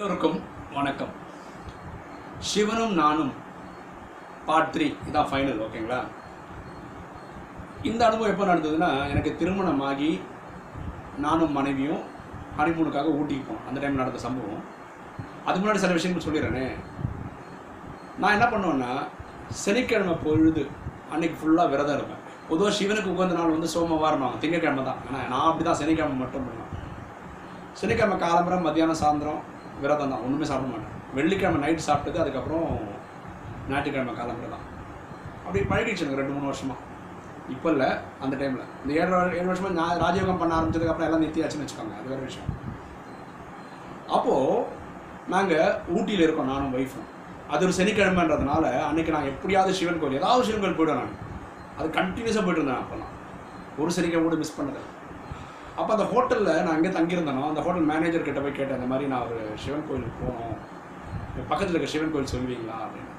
எல்லோருக்கும் வணக்கம். சிவனும் நானும் பார்ட் த்ரீ இதான் ஃபைனல் ஓகேங்களா இந்த அனுபவம் எப்போ நடந்ததுன்னா எனக்கு திருமணமாகி நானும் மனைவியும் ஹனிமூனுக்காக ஊட்டிக்கு போனோம். அந்த டைம் நடந்த சம்பவம். அதுக்கு முன்னாடி சில விஷயங்கள் சொல்லிடுறேனே. நான் என்ன பண்ணுவேன்னா சனிக்கிழமை பொழுது அன்னைக்கு ஃபுல்லாக விரதம் இருப்பேன். பொதுவாக சிவனுக்கு உகந்த நாள் வந்து சோமவாரம் திங்கக்கிழமை தான். ஆனால் நான் அப்படி தான் சனிக்கிழமை மட்டும் பண்ணுவேன். சனிக்கிழமை காலம்பரம் மத்தியானம் சாயந்தரம் விரதம் தான். ஒன்றுமே சாப்பிட மாட்டேன். வெள்ளிக்கிழமை நைட் சாப்பிட்டது அதுக்கப்புறம் ஞாயிற்றுக்கிழமை காலம்பரை தான். அப்படி பழகிடுச்சு எனக்கு ரெண்டு மூணு வருஷமாக இப்போ இல்லை அந்த டைமில் இந்த ஏழு ஏழு வருஷமாக நான் ராஜயோகம் பண்ண ஆரம்பிச்சதுக்கப்புறம் எல்லாம் நித்தியாச்சுன்னு வச்சுக்கோங்க அது வேறு விஷயம். அப்போது நாங்கள் ஊட்டியில் இருக்கோம் நானும் ஒய்ஃபும் அது ஒரு சனிக்கிழமைன்றதுனால அன்னைக்கு நான் எப்படியாவது சிவன் கோயில் ஏதாவது சிவன் கோயில் போய்டுவேன் நான். அது கண்டினியூஸாக போயிட்டு இருந்தேன் அப்போல்லாம். ஒரு சனிக்கிழமை கூட மிஸ் பண்ணதில்லை. அப்போ அந்த ஹோட்டலில் நான் அங்கே தங்கியிருந்தேனோ அந்த ஹோட்டல் மேனேஜர் கிட்ட போய் கேட்டேன் இந்த மாதிரி நான் ஒரு சிவன் கோயிலுக்கு போகணும். பக்கத்தில் இருக்க சிவன் கோயில் சொல்லுவீங்களா? அப்படின்னு.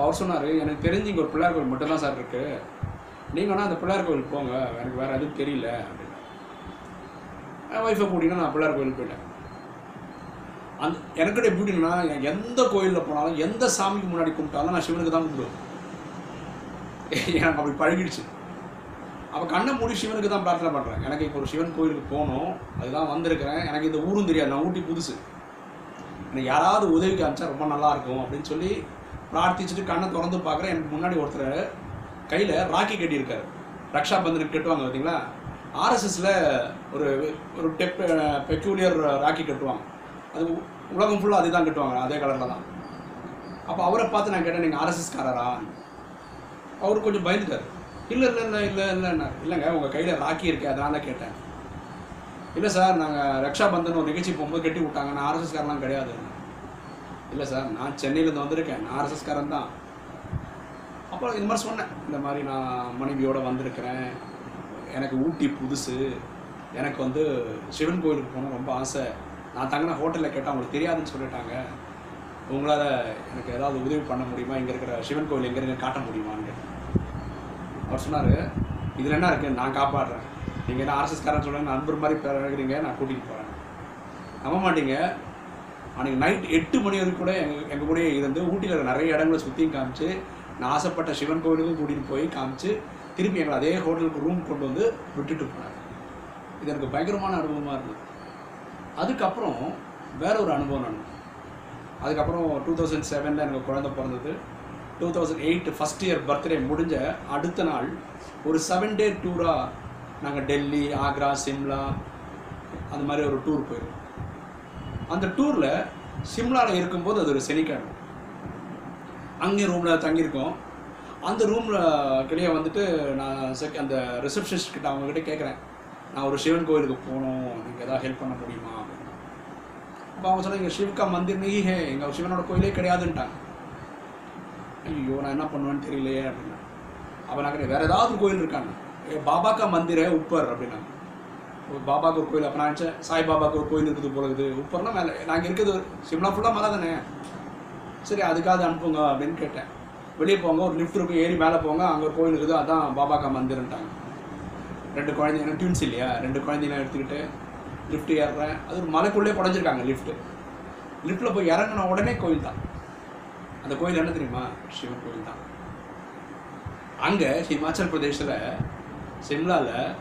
அவர் சொன்னார் எனக்கு தெரிஞ்சு இங்கே ஒரு பிள்ளையார் கோயில் மட்டும்தான் சார் இருக்குது நீங்கள் வேணால் அந்த பிள்ளையார் கோயிலுக்கு போங்க. எனக்கு வேறு எதுவும் தெரியல. அப்படின்னு. என் ஒய்ஃபை கூட்டிங்கன்னா நான் பிள்ளையார் கோயில் போயிட்டேன். அந்த எனக்கு எப்படின்னா எந்த கோயிலில் போனாலும் எந்த சாமிக்கு முன்னாடி கும்பிட்டாலும் நான் சிவனுக்கு தான் கும்பிடுவேன். எனக்கு அப்படி பழகிடுச்சு. அப்போ கண்ணை மூடி சிவனுக்கு தான் பிரார்த்தனை பண்ணுறேன் எனக்கு இப்போ ஒரு சிவன் கோயிலுக்கு போகணும். அதுதான் வந்திருக்கிறேன். எனக்கு இந்த ஊரும் தெரியாது. நான் ஊட்டி புதுசு. எனக்கு யாராவது உதவிக்கு அனுப்பிச்சா ரொம்ப நல்லா இருக்கும் அப்படின்னு சொல்லி பிரார்த்திச்சுட்டு கண்ணை திறந்து பார்க்குறேன். எனக்கு முன்னாடி ஒருத்தர் கையில் ராக்கி கட்டியிருக்காரு. ரக்ஷா பந்தனுக்கு கட்டுவாங்க பார்த்தீங்களா? ஆர்எஸ்எஸில் ஒரு ஒரு டெப் பெக்யூலியர் ராக்கி கட்டுவாங்க. அது உ- உலகம் ஃபுல்லாக அதுதான் கட்டுவாங்க அதே கலரில் தான். அப்போ அவரை பார்த்து நான் கேட்டேன் நீங்கள் ஆர்எஸ்எஸ்காரரா அவர் கொஞ்சம் பயந்துட்டார். இல்லை இல்லை இல்லை இல்லை இல்லைண்ணா இல்லைங்க உங்கள் கையில் ராக்கி இருக்கு அதனால கேட்டேன். இல்லை சார் நாங்கள் ரக்ஷா பந்தன் ஒரு நிகழ்ச்சி போகும்போது கட்டி விட்டாங்க. நான் ஆர்எஸ்எஸ்காரெலாம் கிடையாது. இல்லை சார் நான் சென்னையிலேருந்து வந்திருக்கேன். நான் ஆர்எஸ்எஸ்காரன் தான். அப்புறம் இந்த மாதிரி சொன்னேன். இந்த மாதிரி நான் மனைவியோடு வந்திருக்கிறேன். எனக்கு ஊட்டி புதுசு. எனக்கு வந்து சிவன் கோயிலுக்கு போகணும் ரொம்ப ஆசை. நான் தங்கின ஹோட்டலில் கேட்டால் அவங்களுக்கு தெரியாதுன்னு சொல்லிட்டாங்க. உங்களால் எனக்கு ஏதாவது உதவி பண்ண முடியுமா? இங்கே இருக்கிற சிவன் கோயில் எங்கே காட்ட முடியுமான்னு கேட்டேன். அவர் சொன்னார் இதில் என்ன இருக்குது நான் காப்பாடுறேன் நீங்கள் என்ன ஆர்எஸ்எஸ்காரன் சொல்லுங்க நண்பர் மாதிரி பிறகுறீங்க நான் கூட்டிகிட்டு போகிறேன் நம்ப மாட்டீங்க. அன்றைக்கி நைட் எட்டு மணி வரைக்கும் கூட எங்கள் எங்கள் கூடயே இருந்து ஊட்டியில் நிறைய இடங்களை சுற்றியும் காமிச்சு நான் ஆசைப்பட்ட சிவன் கோவிலுக்கும் கூட்டிகிட்டு போய் காமிச்சு திருப்பி எங்களை அதே ஹோட்டலுக்கு ரூம் கொண்டு வந்து விட்டுட்டு போனார். இது எனக்கு பயங்கரமான அனுபவமாக இருந்தது. அதுக்கப்புறம் வேற ஒரு அனுபவம் நான் அதுக்கப்புறம் டூ தௌசண்ட் செவனில் எனக்கு குழந்தை பிறந்தது. Two thousand eight first year birthday முடிஞ்ச அடுத்த நாள் ஒரு செவன் டே டூராக நாங்கள் டெல்லி ஆக்ரா சிம்லா அந்த மாதிரி ஒரு டூர் போயிருக்கோம் அந்த டூரில் சிம்லாவில் இருக்கும்போது அது ஒரு சனிக்கிழமை அங்கேயும் ரூமில் தங்கியிருக்கோம். அந்த ரூமில் கிளியே வந்துட்டு நான் செக் அந்த ரிசப்ஷனிஸ்ட் கிட்ட அவங்கக்கிட்ட கேட்குறேன் நான் ஒரு சிவன் கோயிலுக்கு போகணும். நீங்கள் எதாவது ஹெல்ப் பண்ண முடியுமா? அப்படின்னு அப்போ அவங்க சொன்னாங்க சிவ்கா மந்திர் நீ ஹே. எங்கள் சிவனோட கோயிலே கிடையாதுன்ட்டாங்க. ஐயோ நான் என்ன பண்ணுவேன்னு தெரியலையே அப்படின்னா அப்போ நான் வேறு ஏதாவது ஒரு கோயில் இருக்காங்க ஏ பாபாக்கா மந்திர உப்பர் அப்படின்னாங்க. பாபாக்கு ஒரு கோயில் அப்போ நான் நினச்சேன் சாய் பாபாக்கு ஒரு கோயில் இருக்குது போகிறது இருக்குது. உப்பர்னா மேலே நாங்கள் இருக்கிறது சிம்லா ஃபுல்லாக மலை தானே. சரி அதுக்காவது அனுப்புங்க அப்படின்னு கேட்டேன். வெளியே போங்க ஒரு லிஃப்ட் இருக்கும் ஏறி மேலே போங்க அங்கே ஒரு கோயில் இருக்குது அதான் பாபாக்கா மந்திரன்ட்டாங்க. ரெண்டு குழந்தைங்க ட்யூன்ஸ் இல்லையா? ரெண்டு குழந்தைங்க எடுத்துக்கிட்டு லிஃப்ட் ஏறுறேன். அது ஒரு மலைக்குள்ளே குடஞ்சிருக்காங்க லிஃப்ட்டு லிஃப்ட்டில் போய் இறங்கின உடனே கோயில் தான். அந்த கோயில் என்ன தெரியுமா? சிவன் கோயில் தான். அங்கே ஹிமாச்சல் பிரதேஷில் சிம்லாவில்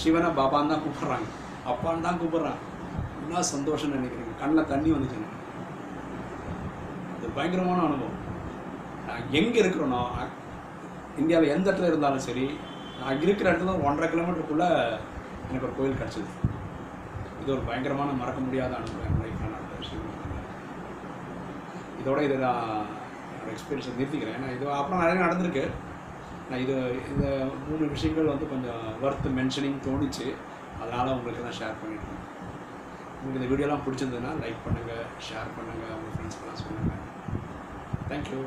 சிவனை பாபான்னு தான் கூப்பிட்றாங்க. அப்பான்னு தான் கூப்பிட்றாங்க. என்ன சந்தோஷம்னு நினைக்கிறீங்க? கண்ணில் தண்ணி வந்துச்சு அது பயங்கரமான அனுபவம். நான் எங்கே இருக்கிறோனோ இந்தியாவில் எந்த இடத்துல இருந்தாலும் சரி நான் இருக்கிற இடத்துல ஒன்றரை கிலோமீட்டருக்குள்ளே எனக்கு ஒரு கோயில் கிடச்சிது. இது ஒரு பயங்கரமான மறக்க முடியாத அனுபவம். என் லைஃப்பில் நடந்த விஷயம் இதோட இதை நான் என்னோடய எக்ஸ்பீரியன்ஸை நிறுத்திக்கிறேன். ஏன்னா இது அப்புறம் நிறைய நடந்திருக்கு. நான் இது இந்த மூணு விஷயங்கள் வந்து கொஞ்சம் ஒர்த் மென்ஷனிங் தோணுச்சு. அதனால் உங்களுக்கு நான் ஷேர் பண்ணியிருக்கேன் உங்களுக்கு இந்த வீடியோலாம் பிடிச்சிருந்ததுன்னா லைக் பண்ணுங்கள் ஷேர் பண்ணுங்கள் உங்கள் ஃப்ரெண்ட்ஸ்க்கெல்லாம் சொல்லுங்கள் தேங்க்யூ